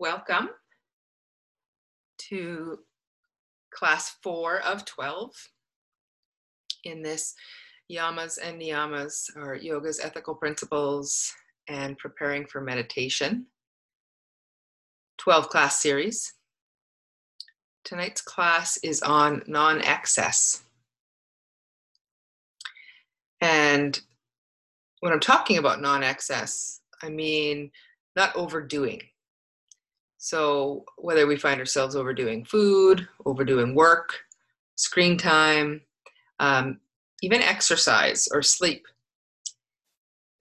Welcome to class four of 12 in this yamas and niyamas or yoga's ethical principles and preparing for meditation 12 class series. Tonight's class is on non excess. And when I'm talking about non excess, I mean not overdoing. So, whether we find ourselves overdoing food, overdoing work, screen time, um, even exercise or sleep,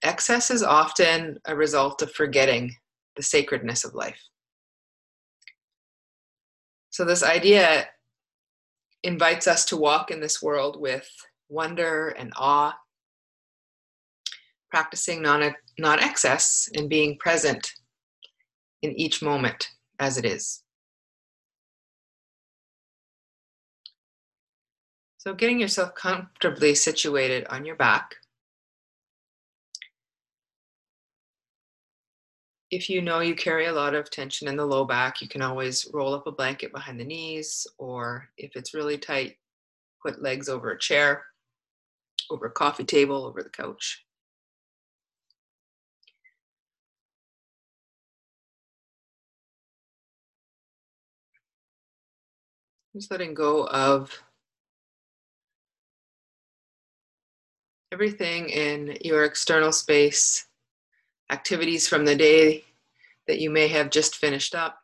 excess is often a result of forgetting the sacredness of life. So, this idea invites us to walk in this world with wonder and awe, practicing non, non excess and being present in each moment as it is. So, getting yourself comfortably situated on your back. If you know you carry a lot of tension in the low back, you can always roll up a blanket behind the knees, or if it's really tight, put legs over a chair, over a coffee table, over the couch. Just letting go of everything in your external space, activities from the day that you may have just finished up.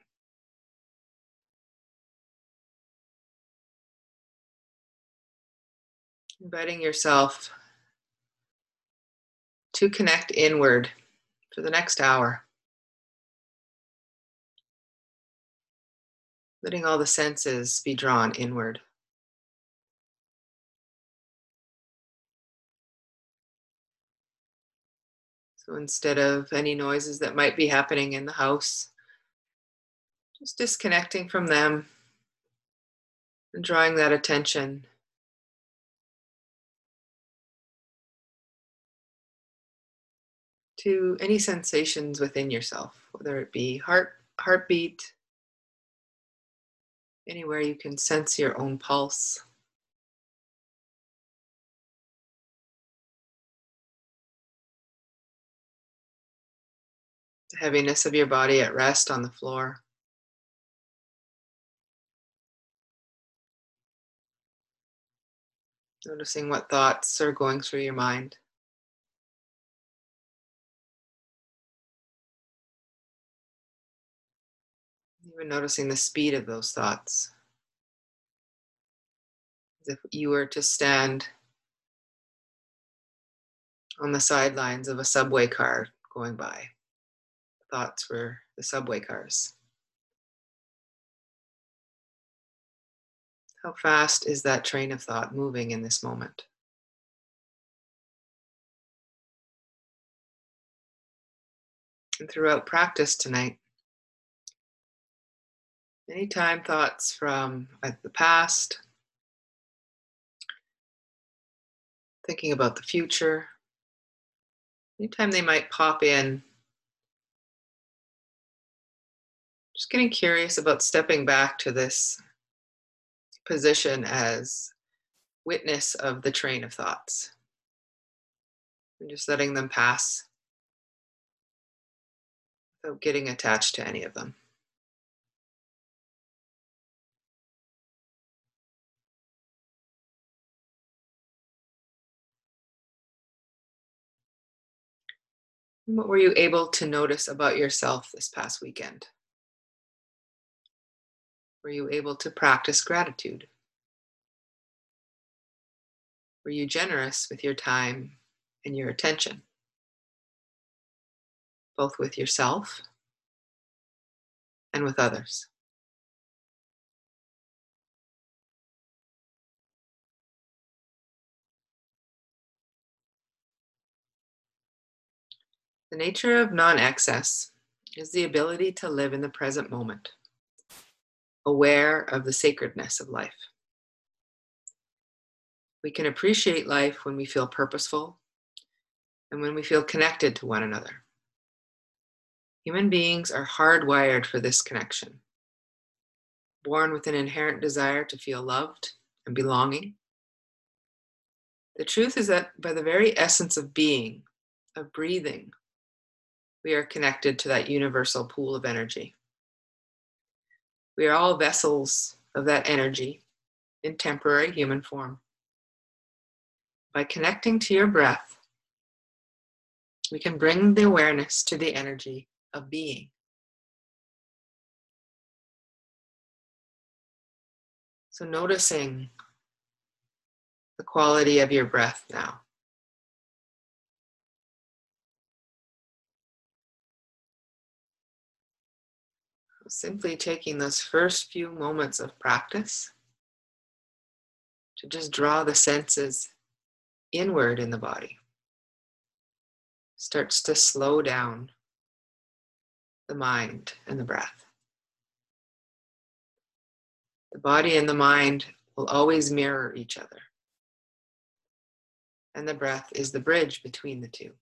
Inviting yourself to connect inward for the next hour. Letting all the senses be drawn inward. So instead of any noises that might be happening in the house, just disconnecting from them and drawing that attention to any sensations within yourself, whether it be heart heartbeat, anywhere you can sense your own pulse. The heaviness of your body at rest on the floor. Noticing what thoughts are going through your mind. Even noticing the speed of those thoughts. As if you were to stand on the sidelines of a subway car going by. Thoughts were the subway cars. How fast is that train of thought moving in this moment? And throughout practice tonight, Anytime thoughts from uh, the past, thinking about the future, anytime they might pop in, just getting curious about stepping back to this position as witness of the train of thoughts. And just letting them pass without getting attached to any of them. What were you able to notice about yourself this past weekend? Were you able to practice gratitude? Were you generous with your time and your attention, both with yourself and with others? The nature of non excess is the ability to live in the present moment, aware of the sacredness of life. We can appreciate life when we feel purposeful and when we feel connected to one another. Human beings are hardwired for this connection, born with an inherent desire to feel loved and belonging. The truth is that by the very essence of being, of breathing, we are connected to that universal pool of energy. We are all vessels of that energy in temporary human form. By connecting to your breath, we can bring the awareness to the energy of being. So, noticing the quality of your breath now. Simply taking those first few moments of practice to just draw the senses inward in the body starts to slow down the mind and the breath. The body and the mind will always mirror each other. And the breath is the bridge between the two.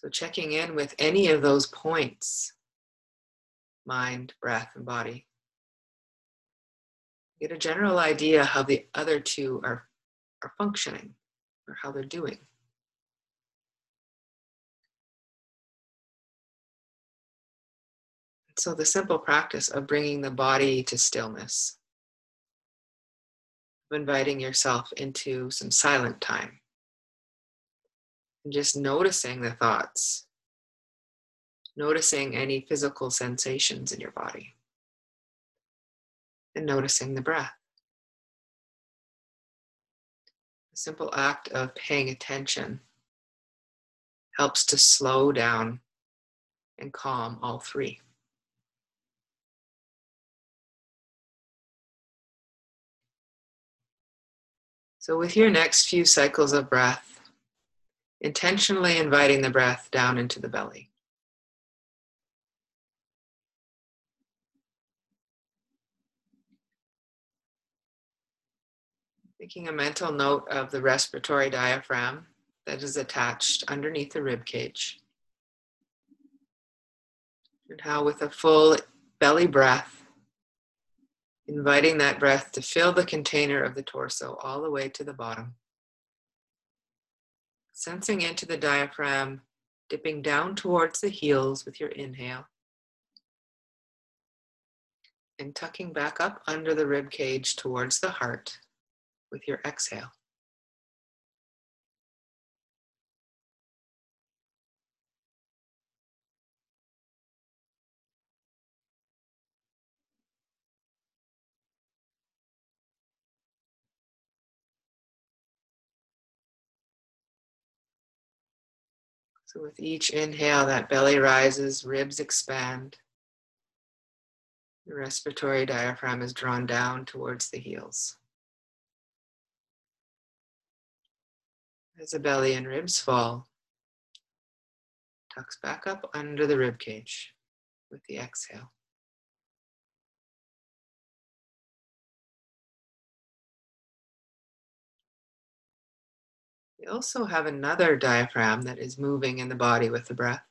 So, checking in with any of those points mind, breath, and body. Get a general idea how the other two are, are functioning or how they're doing. So, the simple practice of bringing the body to stillness, inviting yourself into some silent time, and just noticing the thoughts, noticing any physical sensations in your body, and noticing the breath. The simple act of paying attention helps to slow down and calm all three. So, with your next few cycles of breath, intentionally inviting the breath down into the belly. Making a mental note of the respiratory diaphragm that is attached underneath the rib cage. And how, with a full belly breath, inviting that breath to fill the container of the torso all the way to the bottom. Sensing into the diaphragm, dipping down towards the heels with your inhale. And tucking back up under the rib cage towards the heart with your exhale. So, with each inhale, that belly rises, ribs expand. The respiratory diaphragm is drawn down towards the heels. As the belly and ribs fall, tucks back up under the rib cage with the exhale. We also have another diaphragm that is moving in the body with the breath,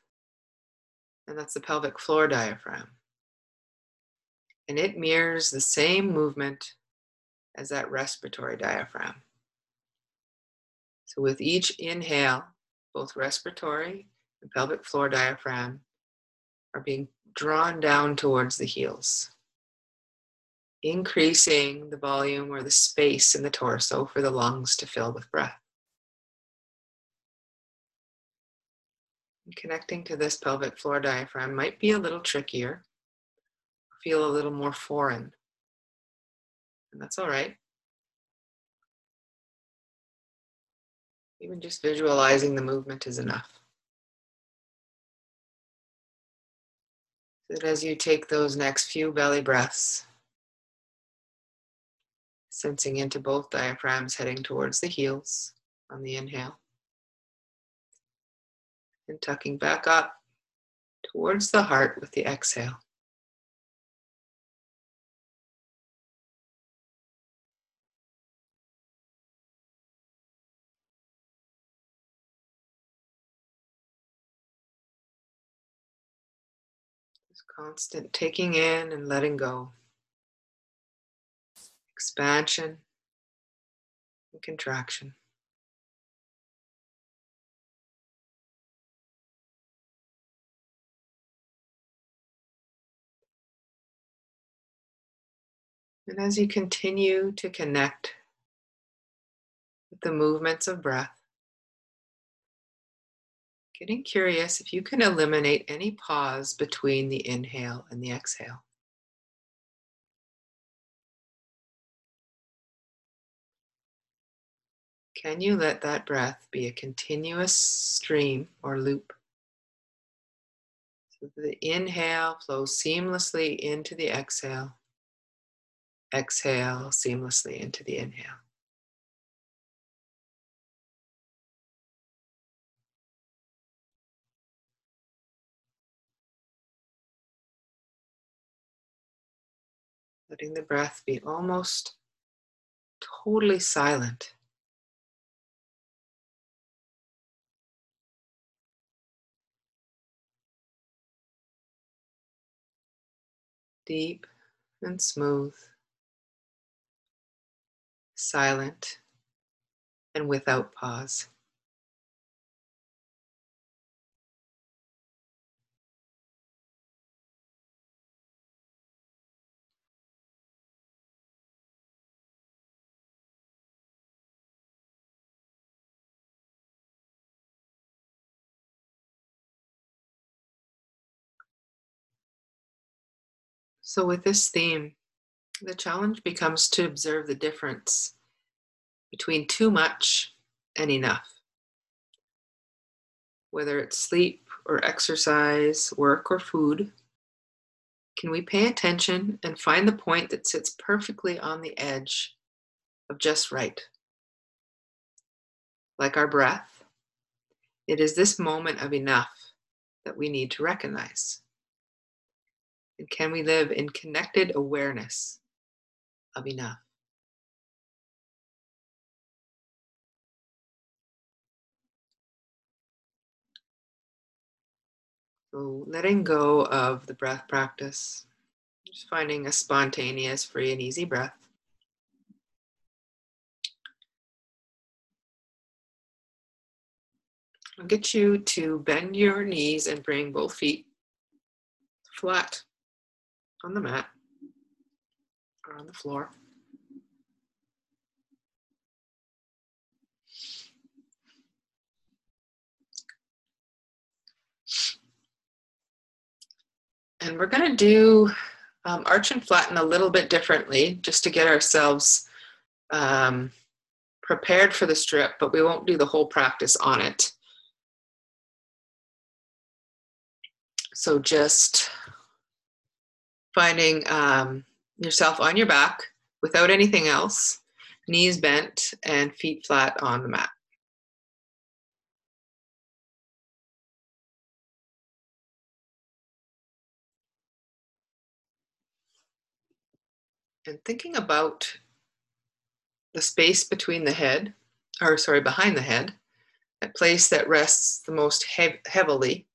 and that's the pelvic floor diaphragm. And it mirrors the same movement as that respiratory diaphragm. So, with each inhale, both respiratory and pelvic floor diaphragm are being drawn down towards the heels, increasing the volume or the space in the torso for the lungs to fill with breath. Connecting to this pelvic floor diaphragm might be a little trickier, feel a little more foreign. And that's all right. Even just visualizing the movement is enough. So that as you take those next few belly breaths, sensing into both diaphragms heading towards the heels on the inhale and tucking back up towards the heart with the exhale. Constant taking in and letting go. Expansion and contraction. And as you continue to connect with the movements of breath, getting curious if you can eliminate any pause between the inhale and the exhale. Can you let that breath be a continuous stream or loop? So the inhale flows seamlessly into the exhale. Exhale seamlessly into the inhale. Letting the breath be almost totally silent. Deep and smooth, silent and without pause. So, with this theme, the challenge becomes to observe the difference between too much and enough. Whether it's sleep or exercise, work or food, can we pay attention and find the point that sits perfectly on the edge of just right? Like our breath, it is this moment of enough that we need to recognize. And can we live in connected awareness of enough? So, letting go of the breath practice, just finding a spontaneous, free, and easy breath. I'll get you to bend your knees and bring both feet flat on the mat or on the floor. And we're going to do um, arch and flatten a little bit differently just to get ourselves um, prepared for the strip, but we won't do the whole practice on it. So just finding um, yourself on your back without anything else, knees bent and feet flat on the mat. And thinking about the space between the head, or sorry, behind the head, that place that rests the most heavily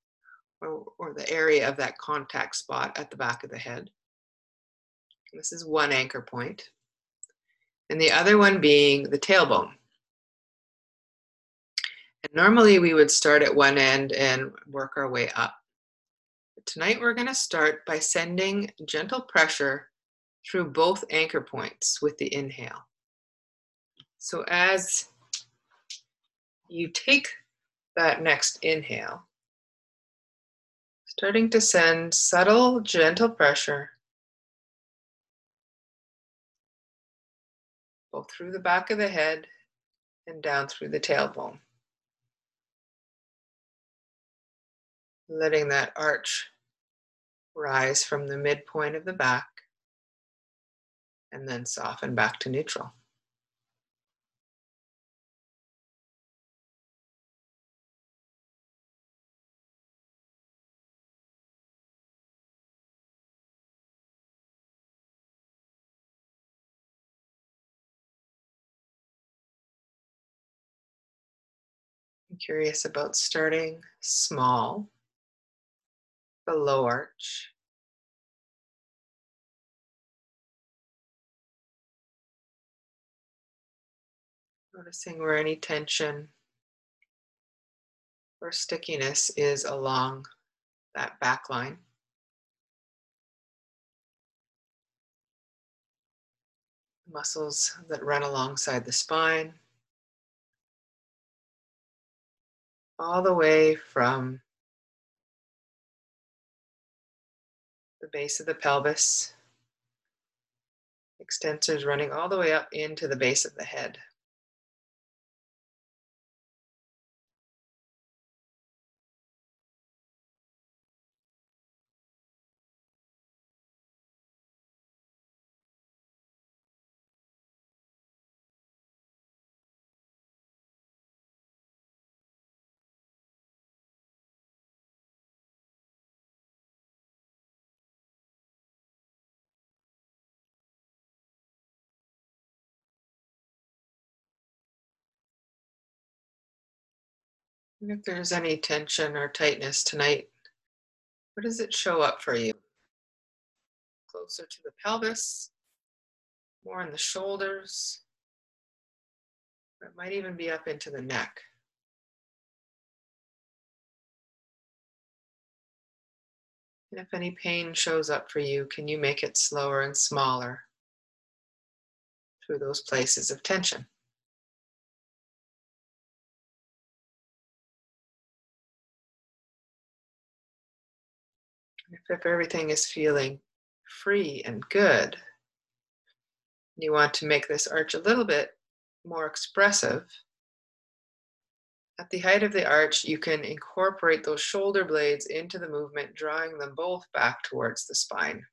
or, or the area of that contact spot at the back of the head. This is one anchor point. And the other one being the tailbone. And normally we would start at one end and work our way up. But tonight we're going to start by sending gentle pressure through both anchor points with the inhale. So as you take that next inhale, starting to send subtle, gentle pressure both through the back of the head and down through the tailbone. Letting that arch rise from the midpoint of the back and then soften back to neutral. Curious about starting small, the low arch. Noticing where any tension or stickiness is along that back line. Muscles that run alongside the spine. All the way from the base of the pelvis, extensors running all the way up into the base of the head. If there's any tension or tightness tonight, where does it show up for you? Closer to the pelvis, more in the shoulders. It might even be up into the neck. And if any pain shows up for you, can you make it slower and smaller through those places of tension? If, everything is feeling free and good, you want to make this arch a little bit more expressive. At the height of the arch, you can incorporate those shoulder blades into the movement, drawing them both back towards the spine.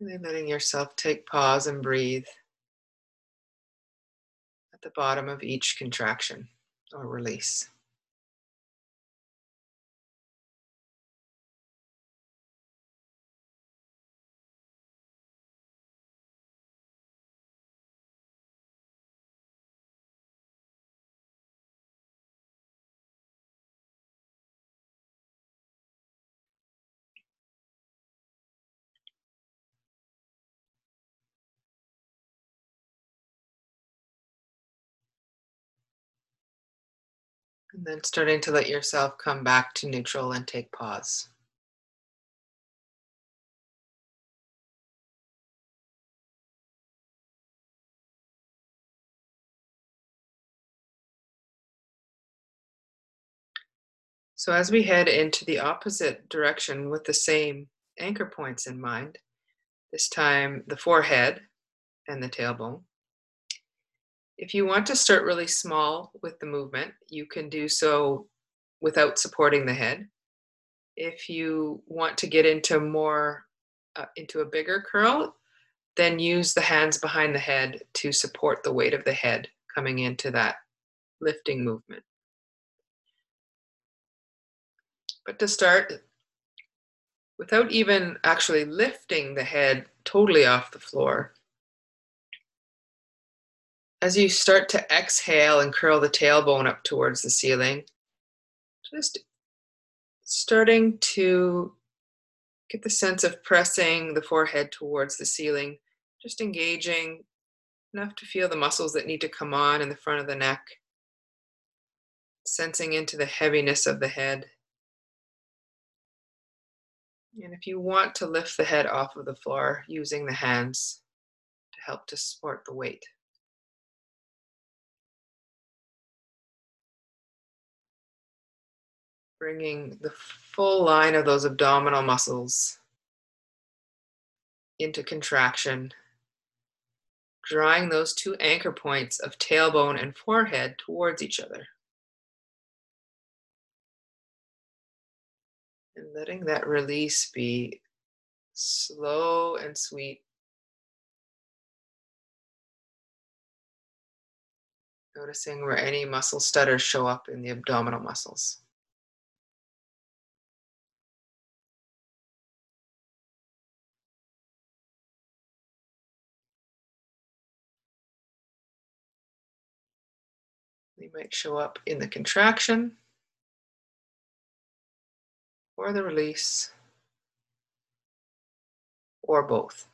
Really letting yourself take pause and breathe at the bottom of each contraction or release. And then starting to let yourself come back to neutral and take pause. So, as we head into the opposite direction with the same anchor points in mind, this time the forehead and the tailbone, if you want to start really small with the movement, you can do so without supporting the head. If you want to get into more, uh, into a bigger curl, then use the hands behind the head to support the weight of the head coming into that lifting movement. But to start, without even actually lifting the head totally off the floor, as you start to exhale and curl the tailbone up towards the ceiling, just starting to get the sense of pressing the forehead towards the ceiling, just engaging enough to feel the muscles that need to come on in the front of the neck, sensing into the heaviness of the head. And if you want to lift the head off of the floor, using the hands to help to support the weight. Bringing the full line of those abdominal muscles into contraction. Drawing those two anchor points of tailbone and forehead towards each other. And letting that release be slow and sweet. Noticing where any muscle stutters show up in the abdominal muscles. might show up in the contraction or the release or both.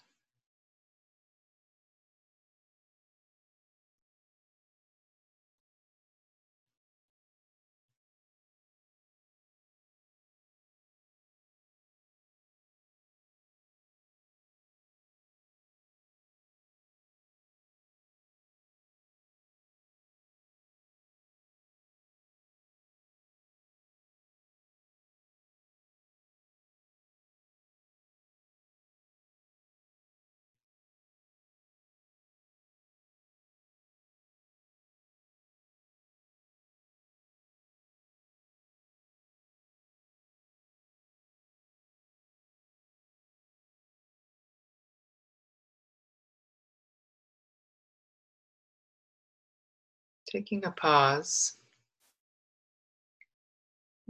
Taking a pause,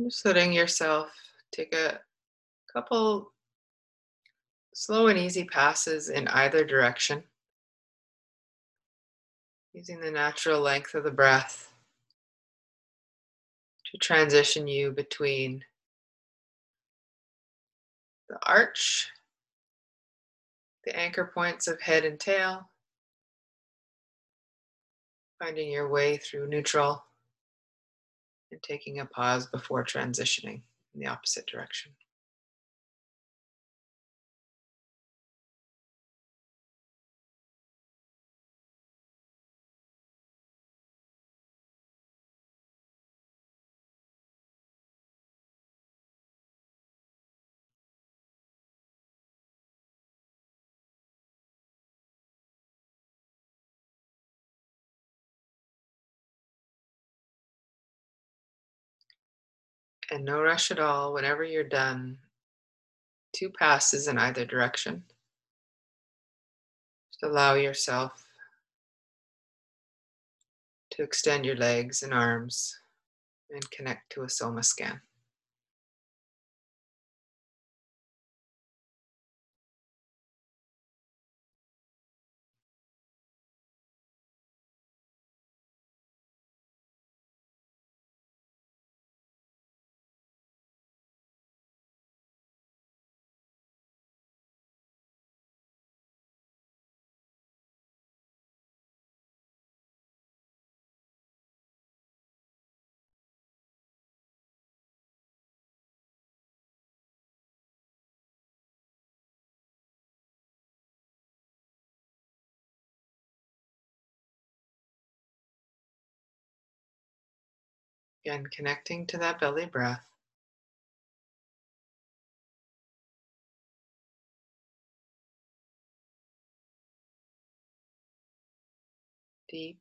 just letting yourself take a couple slow and easy passes in either direction, using the natural length of the breath to transition you between the arch, the anchor points of head and tail, finding your way through neutral and taking a pause before transitioning in the opposite direction. And no rush at all. Whenever you're done, two passes in either direction. Just allow yourself to extend your legs and arms and connect to a soma scan. Again, connecting to that belly breath. Deep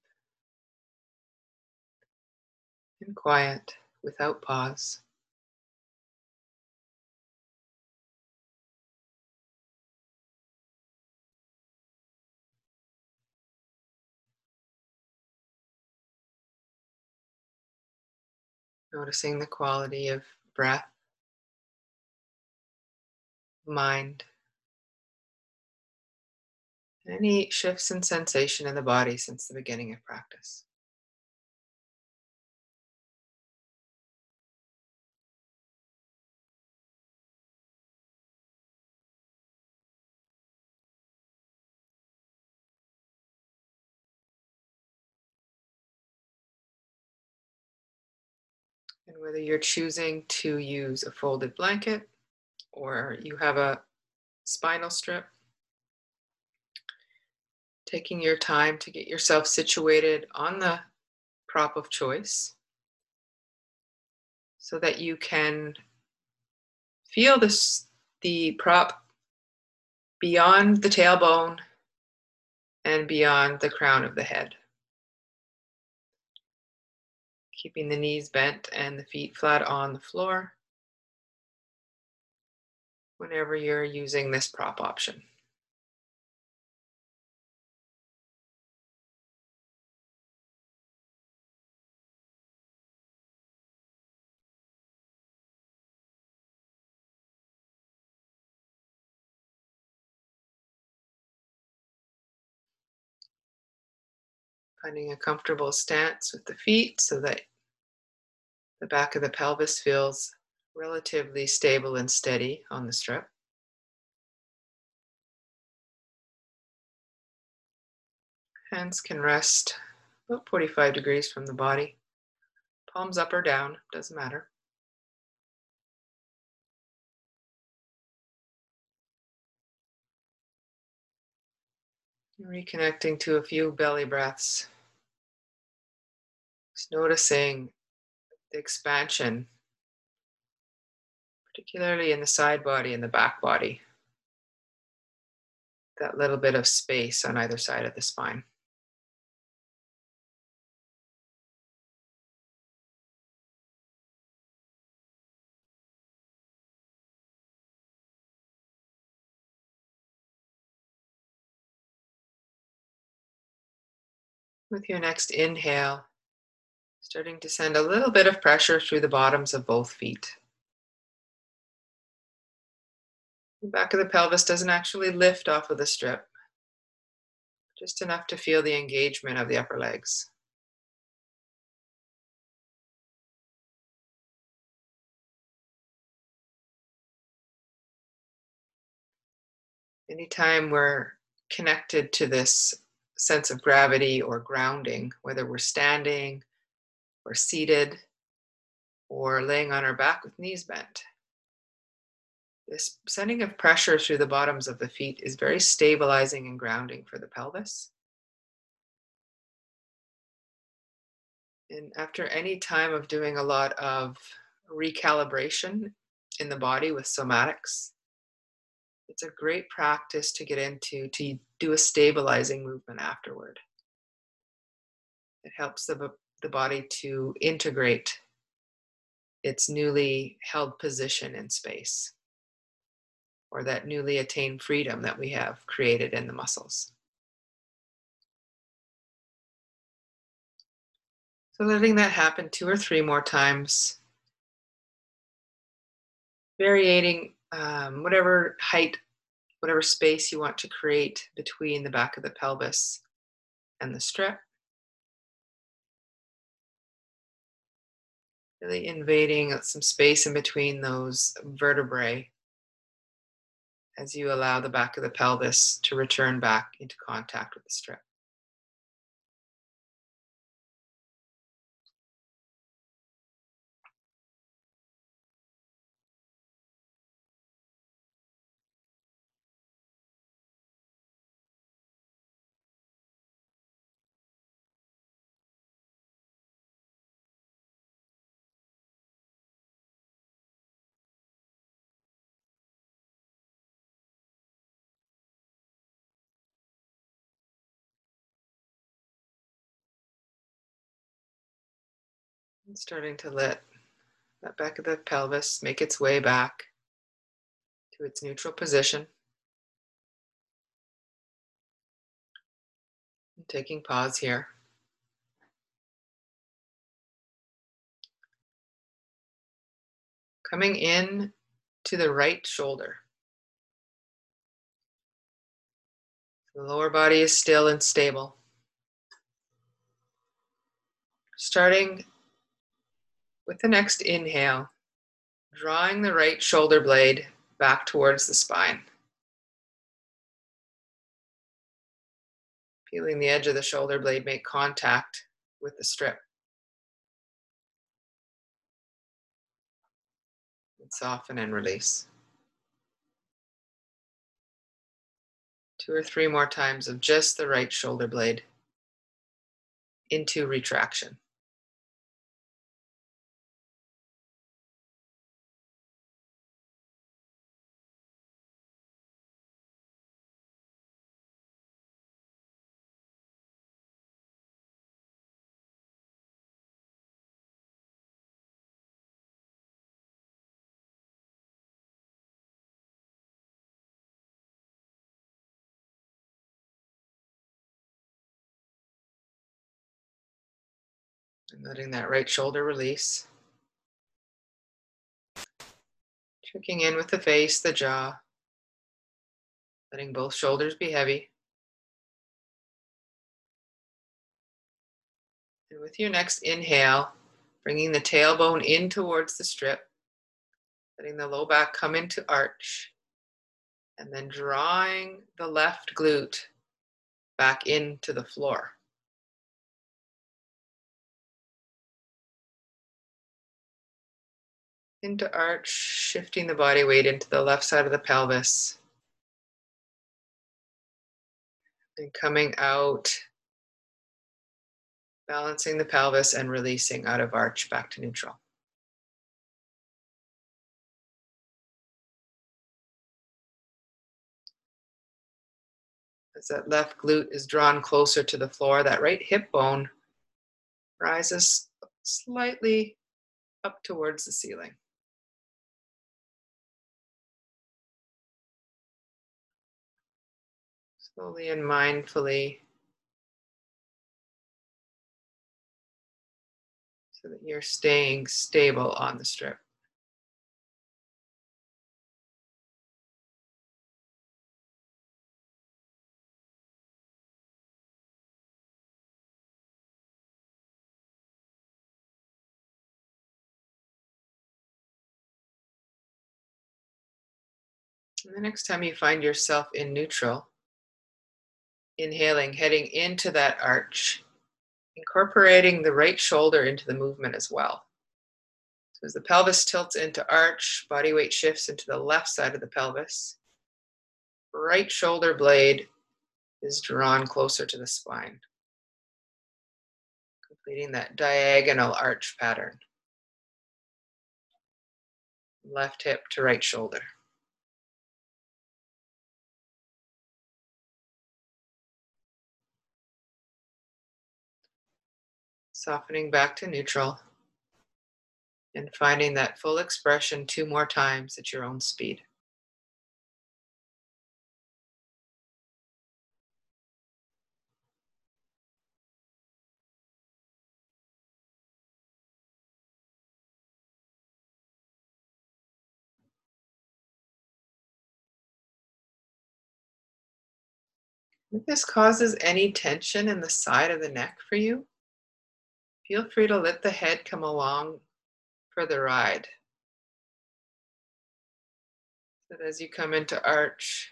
and quiet without pause. Noticing the quality of breath, mind, any shifts in sensation in the body since the beginning of practice. And whether you're choosing to use a folded blanket or you have a spinal strip, taking your time to get yourself situated on the prop of choice so that you can feel this the prop beyond the tailbone and beyond the crown of the head. Keeping the knees bent and the feet flat on the floor whenever you're using this prop option. Finding a comfortable stance with the feet so that the back of the pelvis feels relatively stable and steady on the strip. Hands can rest about 45 degrees from the body. Palms up or down, doesn't matter. Reconnecting to a few belly breaths. Noticing the expansion, particularly in the side body and the back body. That little bit of space on either side of the spine. With your next inhale, starting to send a little bit of pressure through the bottoms of both feet. The back of the pelvis doesn't actually lift off of the strip, just enough to feel the engagement of the upper legs. Anytime we're connected to this sense of gravity or grounding, whether we're standing or seated or laying on our back with knees bent. This sending of pressure through the bottoms of the feet is very stabilizing and grounding for the pelvis. And after any time of doing a lot of recalibration in the body with somatics, it's a great practice to get into to do a stabilizing movement afterward. It helps the, the body to integrate its newly held position in space or that newly attained freedom that we have created in the muscles. So, letting that happen two or three more times, varying um, whatever height, whatever space you want to create between the back of the pelvis and the strip. Really invading some space in between those vertebrae as you allow the back of the pelvis to return back into contact with the strip. And starting to let that back of the pelvis make its way back to its neutral position. And taking pause here. Coming in to the right shoulder. The lower body is still and stable. Starting with the next inhale, drawing the right shoulder blade back towards the spine. Feeling the edge of the shoulder blade make contact with the strip. And soften and release. Two or three more times of just the right shoulder blade into retraction. Letting that right shoulder release. Checking in with the face, the jaw. Letting both shoulders be heavy. And with your next inhale, bringing the tailbone in towards the strip, Letting the low back come into arch and then drawing the left glute back into the floor. Into arch, shifting the body weight into the left side of the pelvis. And coming out, balancing the pelvis and releasing out of arch back to neutral. As that left glute is drawn closer to the floor, that right hip bone rises slightly up towards the ceiling. Slowly and mindfully, so that you're staying stable on the strip. And the next time you find yourself in neutral, inhaling, heading into that arch, incorporating the right shoulder into the movement as well. So as the pelvis tilts into arch, body weight shifts into the left side of the pelvis. Right shoulder blade is drawn closer to the spine, completing that diagonal arch pattern. Left hip to right shoulder. Softening back to neutral, and finding that full expression two more times at your own speed. If this causes any tension in the side of the neck for you, feel free to let the head come along for the ride. So that as you come into arch,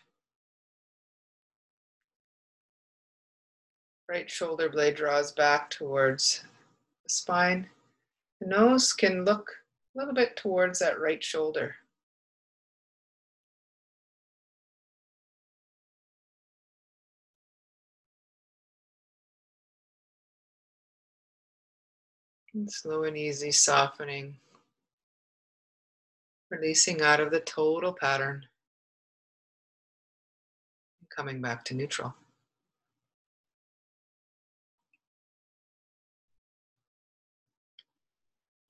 right shoulder blade draws back towards the spine. The nose can look a little bit towards that right shoulder. And slow and easy softening, releasing out of the total pattern, coming back to neutral.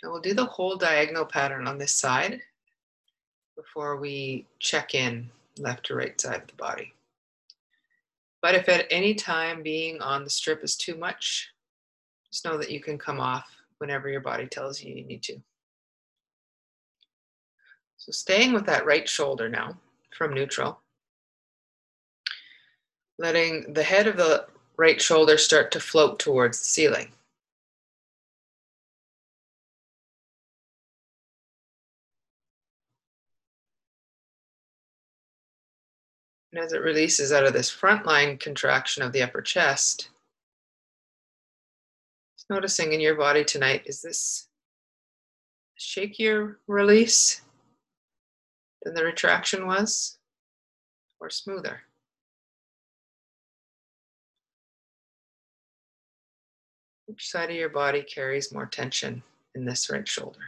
Now we'll do the whole diagonal pattern on this side before we check in left to right side of the body. But if at any time being on the strip is too much, just know that you can come off whenever your body tells you you need to. So staying with that right shoulder now from neutral, letting the head of the right shoulder start to float towards the ceiling. And as it releases out of this front line contraction of the upper chest, noticing in your body tonight is this shakier release than the retraction was, or smoother? Which side of your body carries more tension in this right shoulder?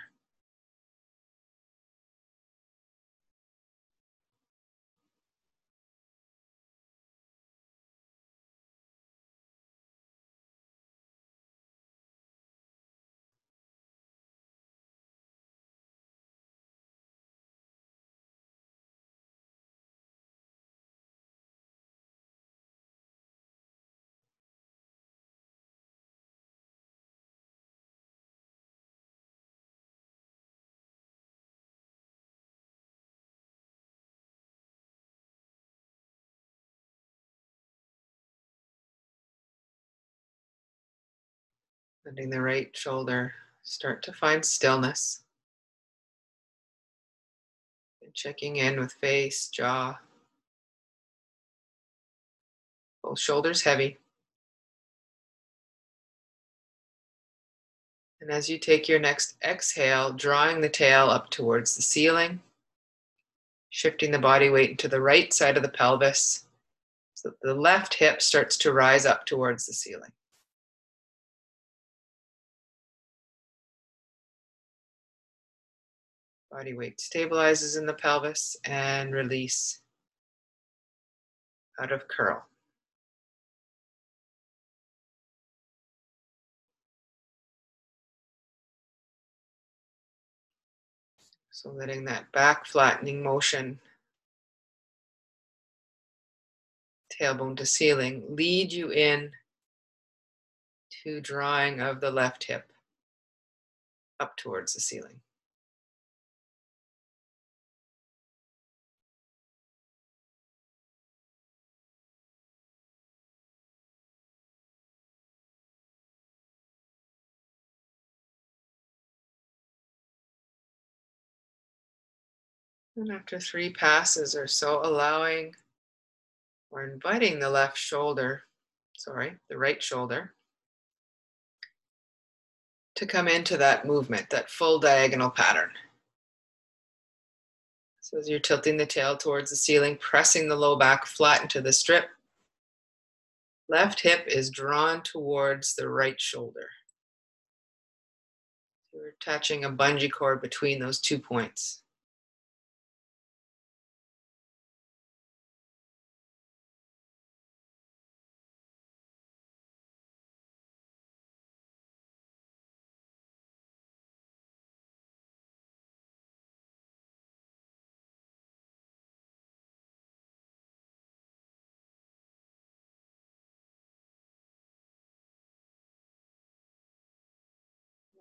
Letting the right shoulder start to find stillness. And checking in with face, jaw. Both shoulders heavy. And as you take your next exhale, drawing the tail up towards the ceiling, shifting the body weight into the right side of the pelvis so the left hip starts to rise up towards the ceiling. Body weight stabilizes in the pelvis and release out of curl. So letting that back flattening motion, tailbone to ceiling, lead you in to drawing of the left hip up towards the ceiling. And after three passes or so, allowing or inviting the left shoulder, sorry, the right shoulder, to come into that movement, that full diagonal pattern. So as you're tilting the tail towards the ceiling, pressing the low back flat into the strip, left hip is drawn towards the right shoulder. You're attaching a bungee cord between those two points.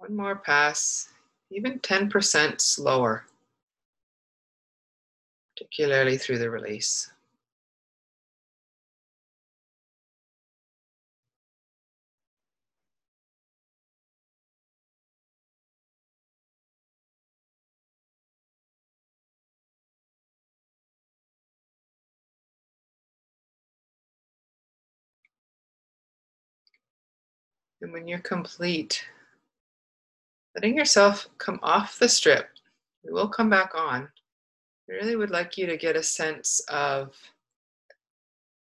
One more pass, even 10% slower, particularly through the release. And when you're complete, letting yourself come off the strip. We will come back on. I really would like you to get a sense of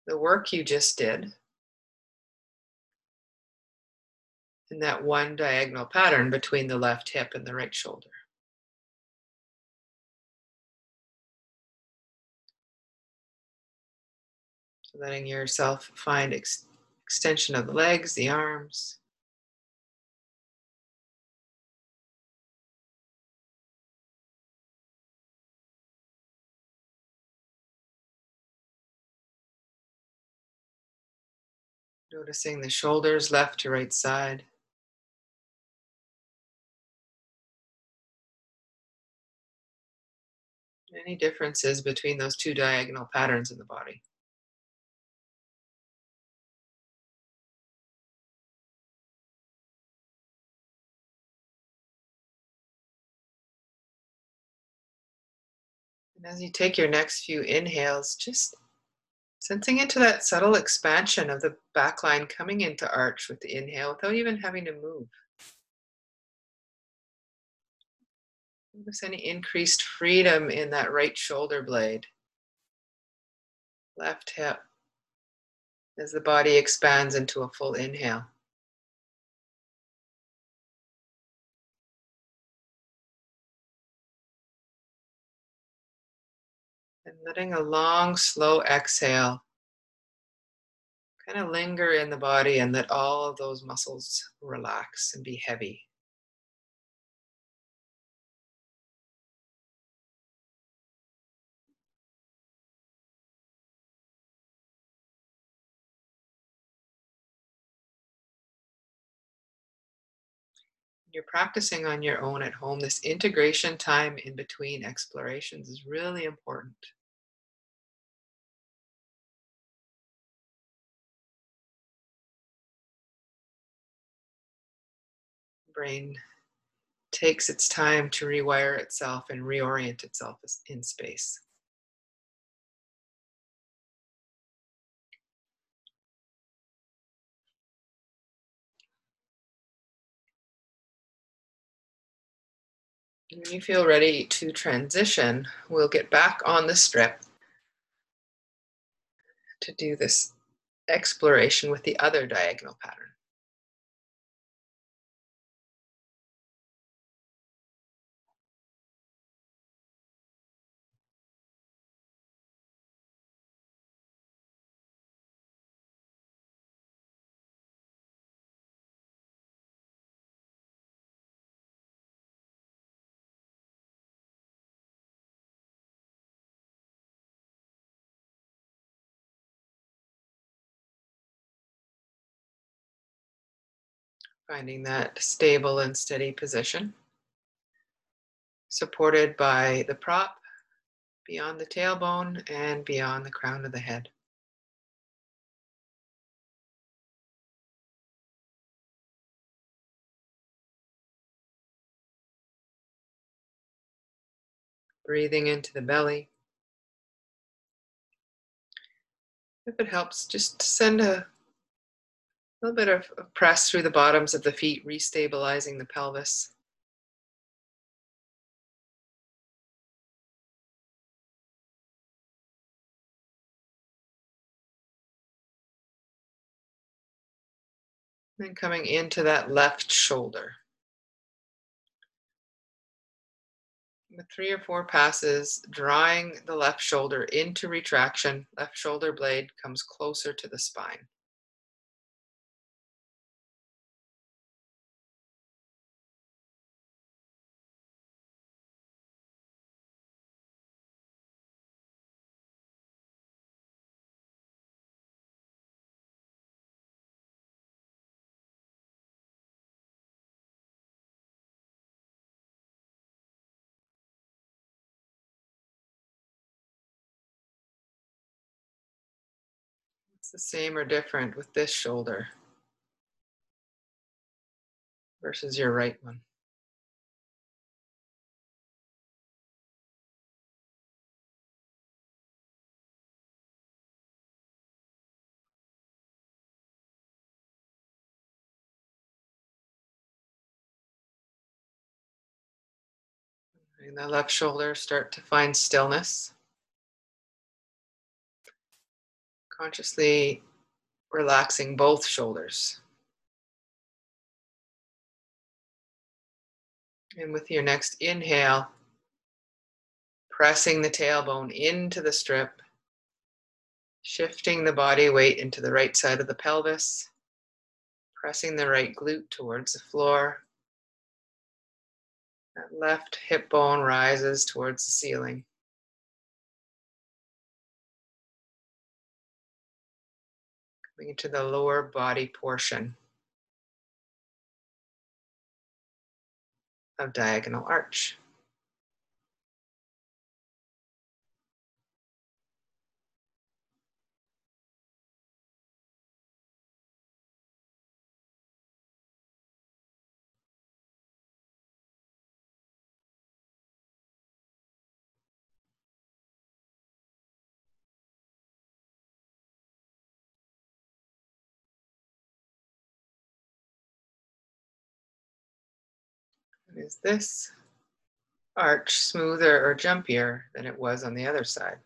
the work you just did in that one diagonal pattern between the left hip and the right shoulder. letting yourself find ex extension of the legs, the arms. Noticing the shoulders left to right side. Any differences between those two diagonal patterns in the body? And as you take your next few inhales, just Sensing into that subtle expansion of the back line coming into arch with the inhale without even having to move. Notice any increased freedom in that right shoulder blade. Left hip as the body expands into a full inhale. Letting a long, slow exhale kind of linger in the body and let all of those muscles relax and be heavy. you're practicing on your own at home, this integration time in between explorations is really important. Brain takes its time to rewire itself and reorient itself in space. When you feel ready to transition, we'll get back on the strip to do this exploration with the other diagonal pattern. Finding that stable and steady position, supported by the prop beyond the tailbone and beyond the crown of the head. Breathing into the belly. If it helps, just send a a little bit of press through the bottoms of the feet, restabilizing the pelvis. Then coming into that left shoulder. With three or four passes, drawing the left shoulder into retraction, left shoulder blade comes closer to the spine. The same or different with this shoulder versus your right one. And the left shoulder start to find stillness. Consciously relaxing both shoulders. And with your next inhale, pressing the tailbone into the strip, shifting the body weight into the right side of the pelvis, pressing the right glute towards the floor. That left hip bone rises towards the ceiling. Coming into the lower body portion of diagonal arch. Is this arch smoother or jumpier than it was on the other side?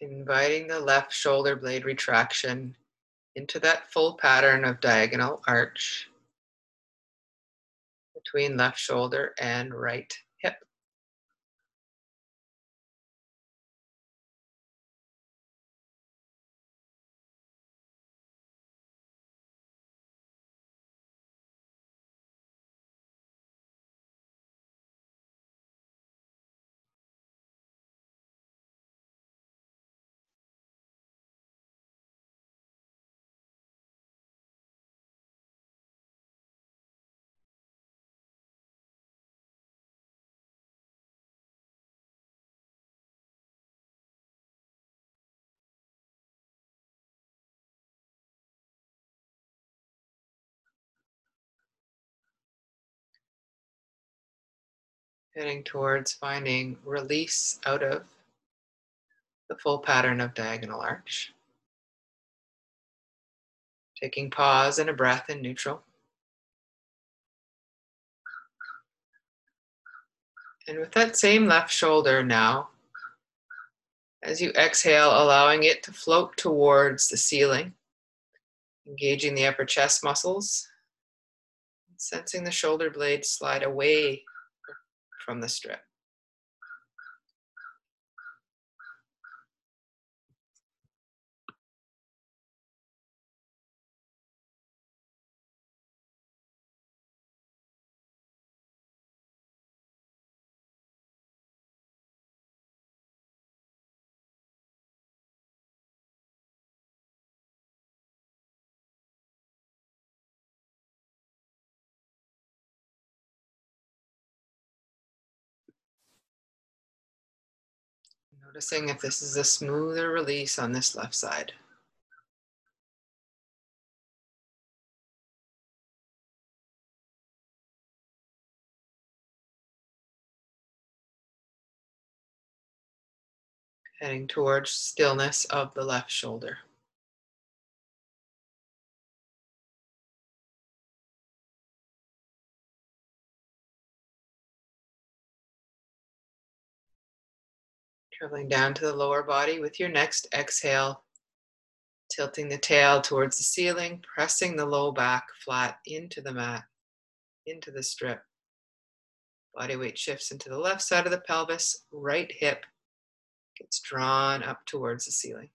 Inviting the left shoulder blade retraction into that full pattern of diagonal arch between left shoulder and right Heading towards finding release out of the full pattern of diagonal arch. Taking pause and a breath in neutral. And with that same left shoulder now, as you exhale, allowing it to float towards the ceiling, engaging the upper chest muscles, sensing the shoulder blades slide away from the strip. Noticing if this is a smoother release on this left side. Heading towards stillness of the left shoulder. Traveling down to the lower body with your next exhale, tilting the tail towards the ceiling, pressing the low back flat into the mat, into the strip. Body weight shifts into the left side of the pelvis, right hip gets drawn up towards the ceiling.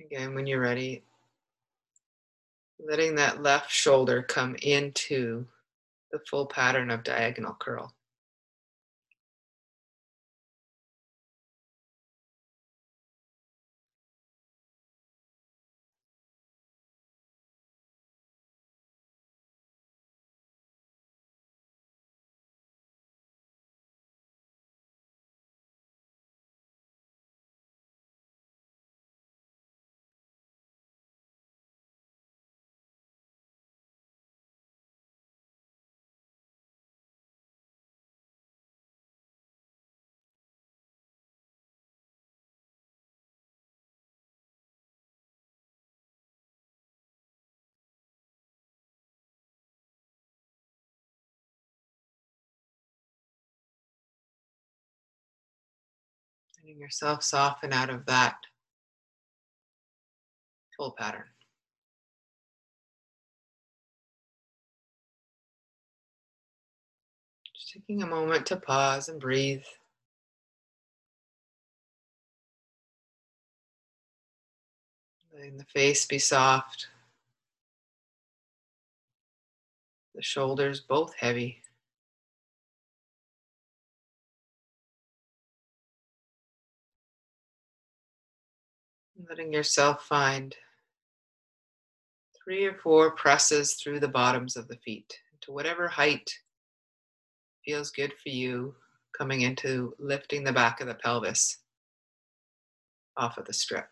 Again, when you're ready, letting that left shoulder come into the full pattern of diagonal curl. Yourself soften out of that full pattern. Just taking a moment to pause and breathe. Letting the face be soft. The shoulders both heavy. Letting yourself find three or four presses through the bottoms of the feet to whatever height feels good for you, coming into lifting the back of the pelvis off of the strip.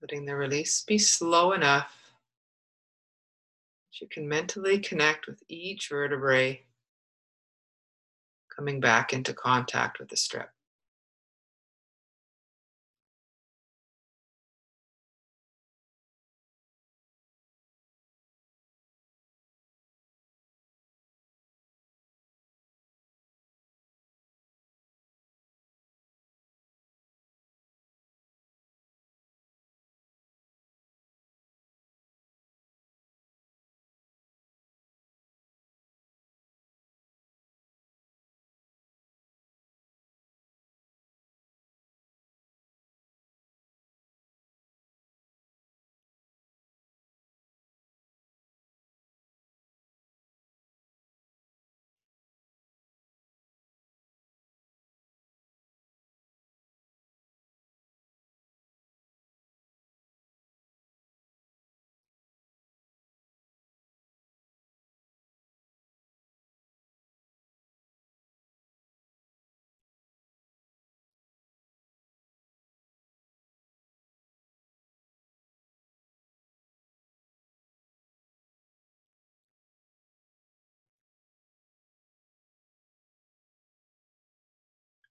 Letting the release be slow enough you can mentally connect with each vertebrae coming back into contact with the strip.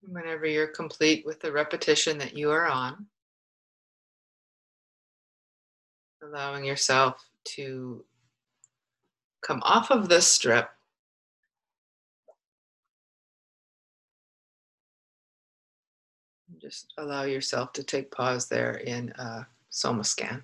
Whenever you're complete with the repetition that you are on, allowing yourself to come off of this strip just allow yourself to take pause there in a soma scan.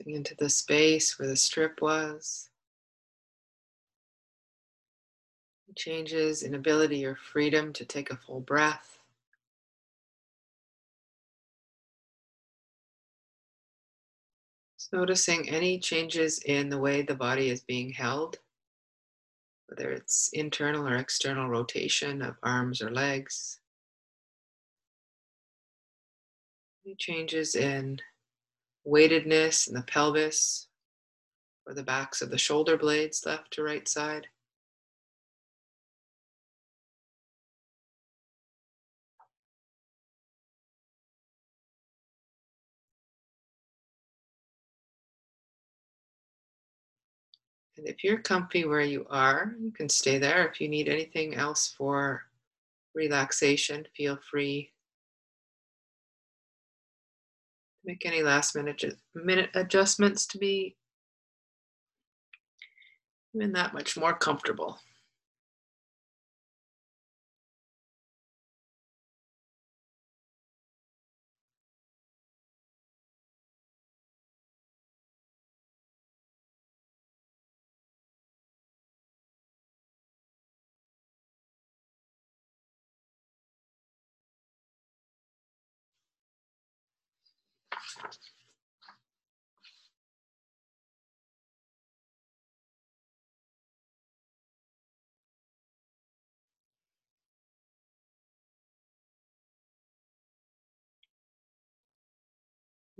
Into the space where the strip was. Changes in ability or freedom to take a full breath. Noticing any changes in the way the body is being held, whether it's internal or external rotation of arms or legs. Any changes in weightedness in the pelvis or the backs of the shoulder blades, left to right side. And if you're comfy where you are, you can stay there. If you need anything else for relaxation, feel free make any last minute minute adjustments to be even that much more comfortable.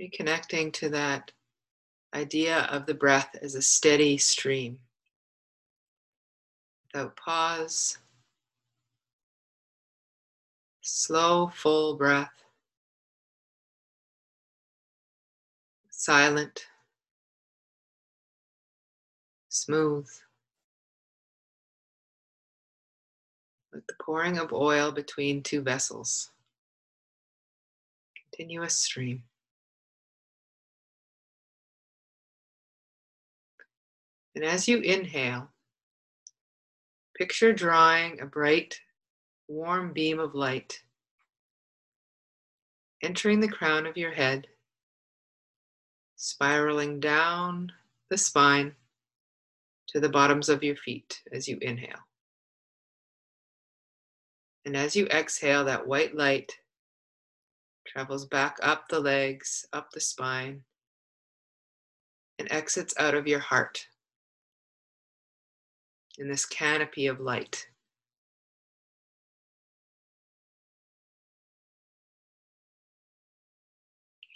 Reconnecting to that idea of the breath as a steady stream. Without pause, slow, full breath. silent, smooth, like the pouring of oil between two vessels. Continuous stream. And as you inhale, picture drawing a bright, warm beam of light entering the crown of your head spiraling down the spine to the bottoms of your feet as you inhale. And as you exhale, that white light travels back up the legs, up the spine, and exits out of your heart in this canopy of light.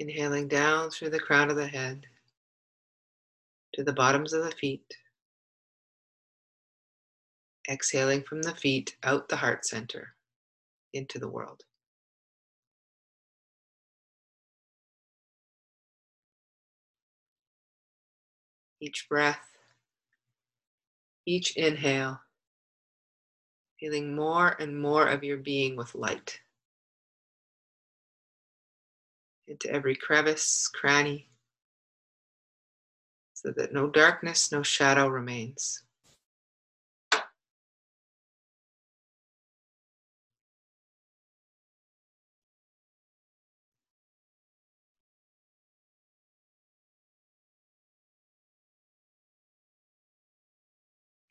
Inhaling down through the crown of the head to the bottoms of the feet. Exhaling from the feet out the heart center into the world. Each breath, each inhale, feeling more and more of your being with light. Into every crevice, cranny, so that no darkness, no shadow remains.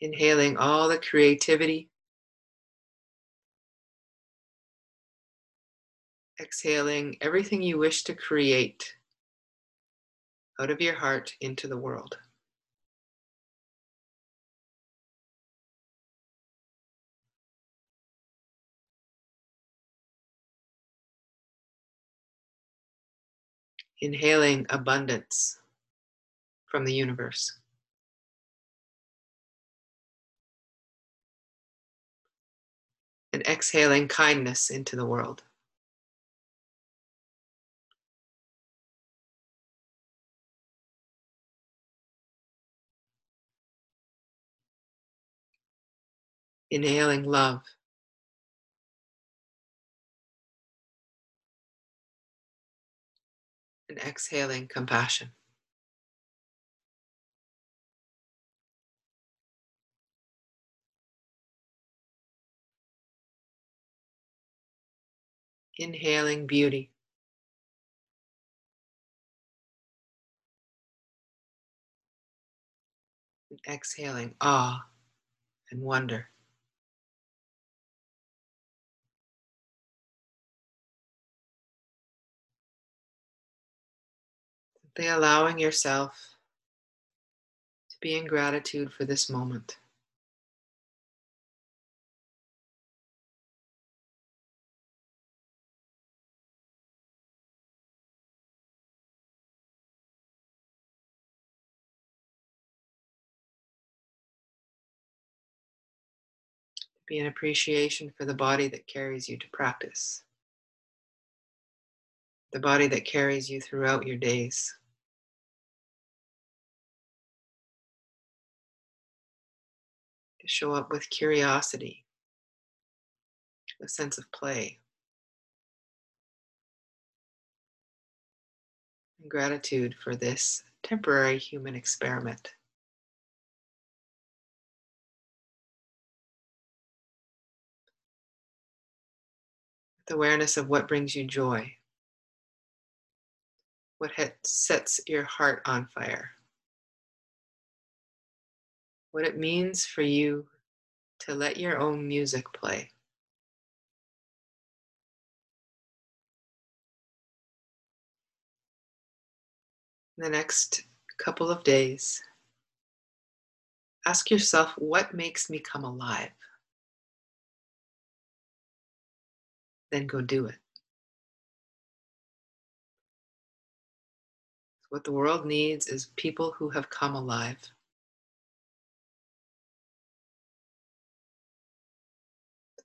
Inhaling all the creativity. Exhaling everything you wish to create out of your heart into the world. Inhaling abundance from the universe. And exhaling kindness into the world. Inhaling love. And exhaling compassion. Inhaling beauty. And exhaling awe and wonder. Simply allowing yourself to be in gratitude for this moment. Be an appreciation for the body that carries you to practice, the body that carries you throughout your days. To show up with curiosity, a sense of play, and gratitude for this temporary human experiment. With awareness of what brings you joy, what sets your heart on fire, what it means for you to let your own music play. In the next couple of days, ask yourself what makes me come alive? Then go do it. What the world needs is people who have come alive.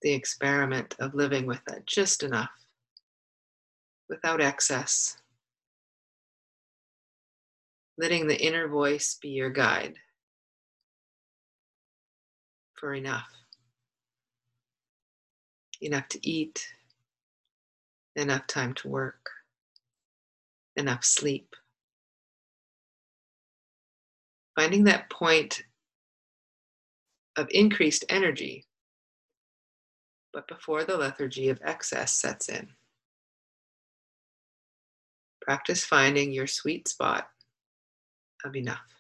The experiment of living with that just enough, without excess. Letting the inner voice be your guide for enough. Enough to eat, enough time to work, enough sleep. Finding that point of increased energy, but before the lethargy of excess sets in. Practice finding your sweet spot of enough.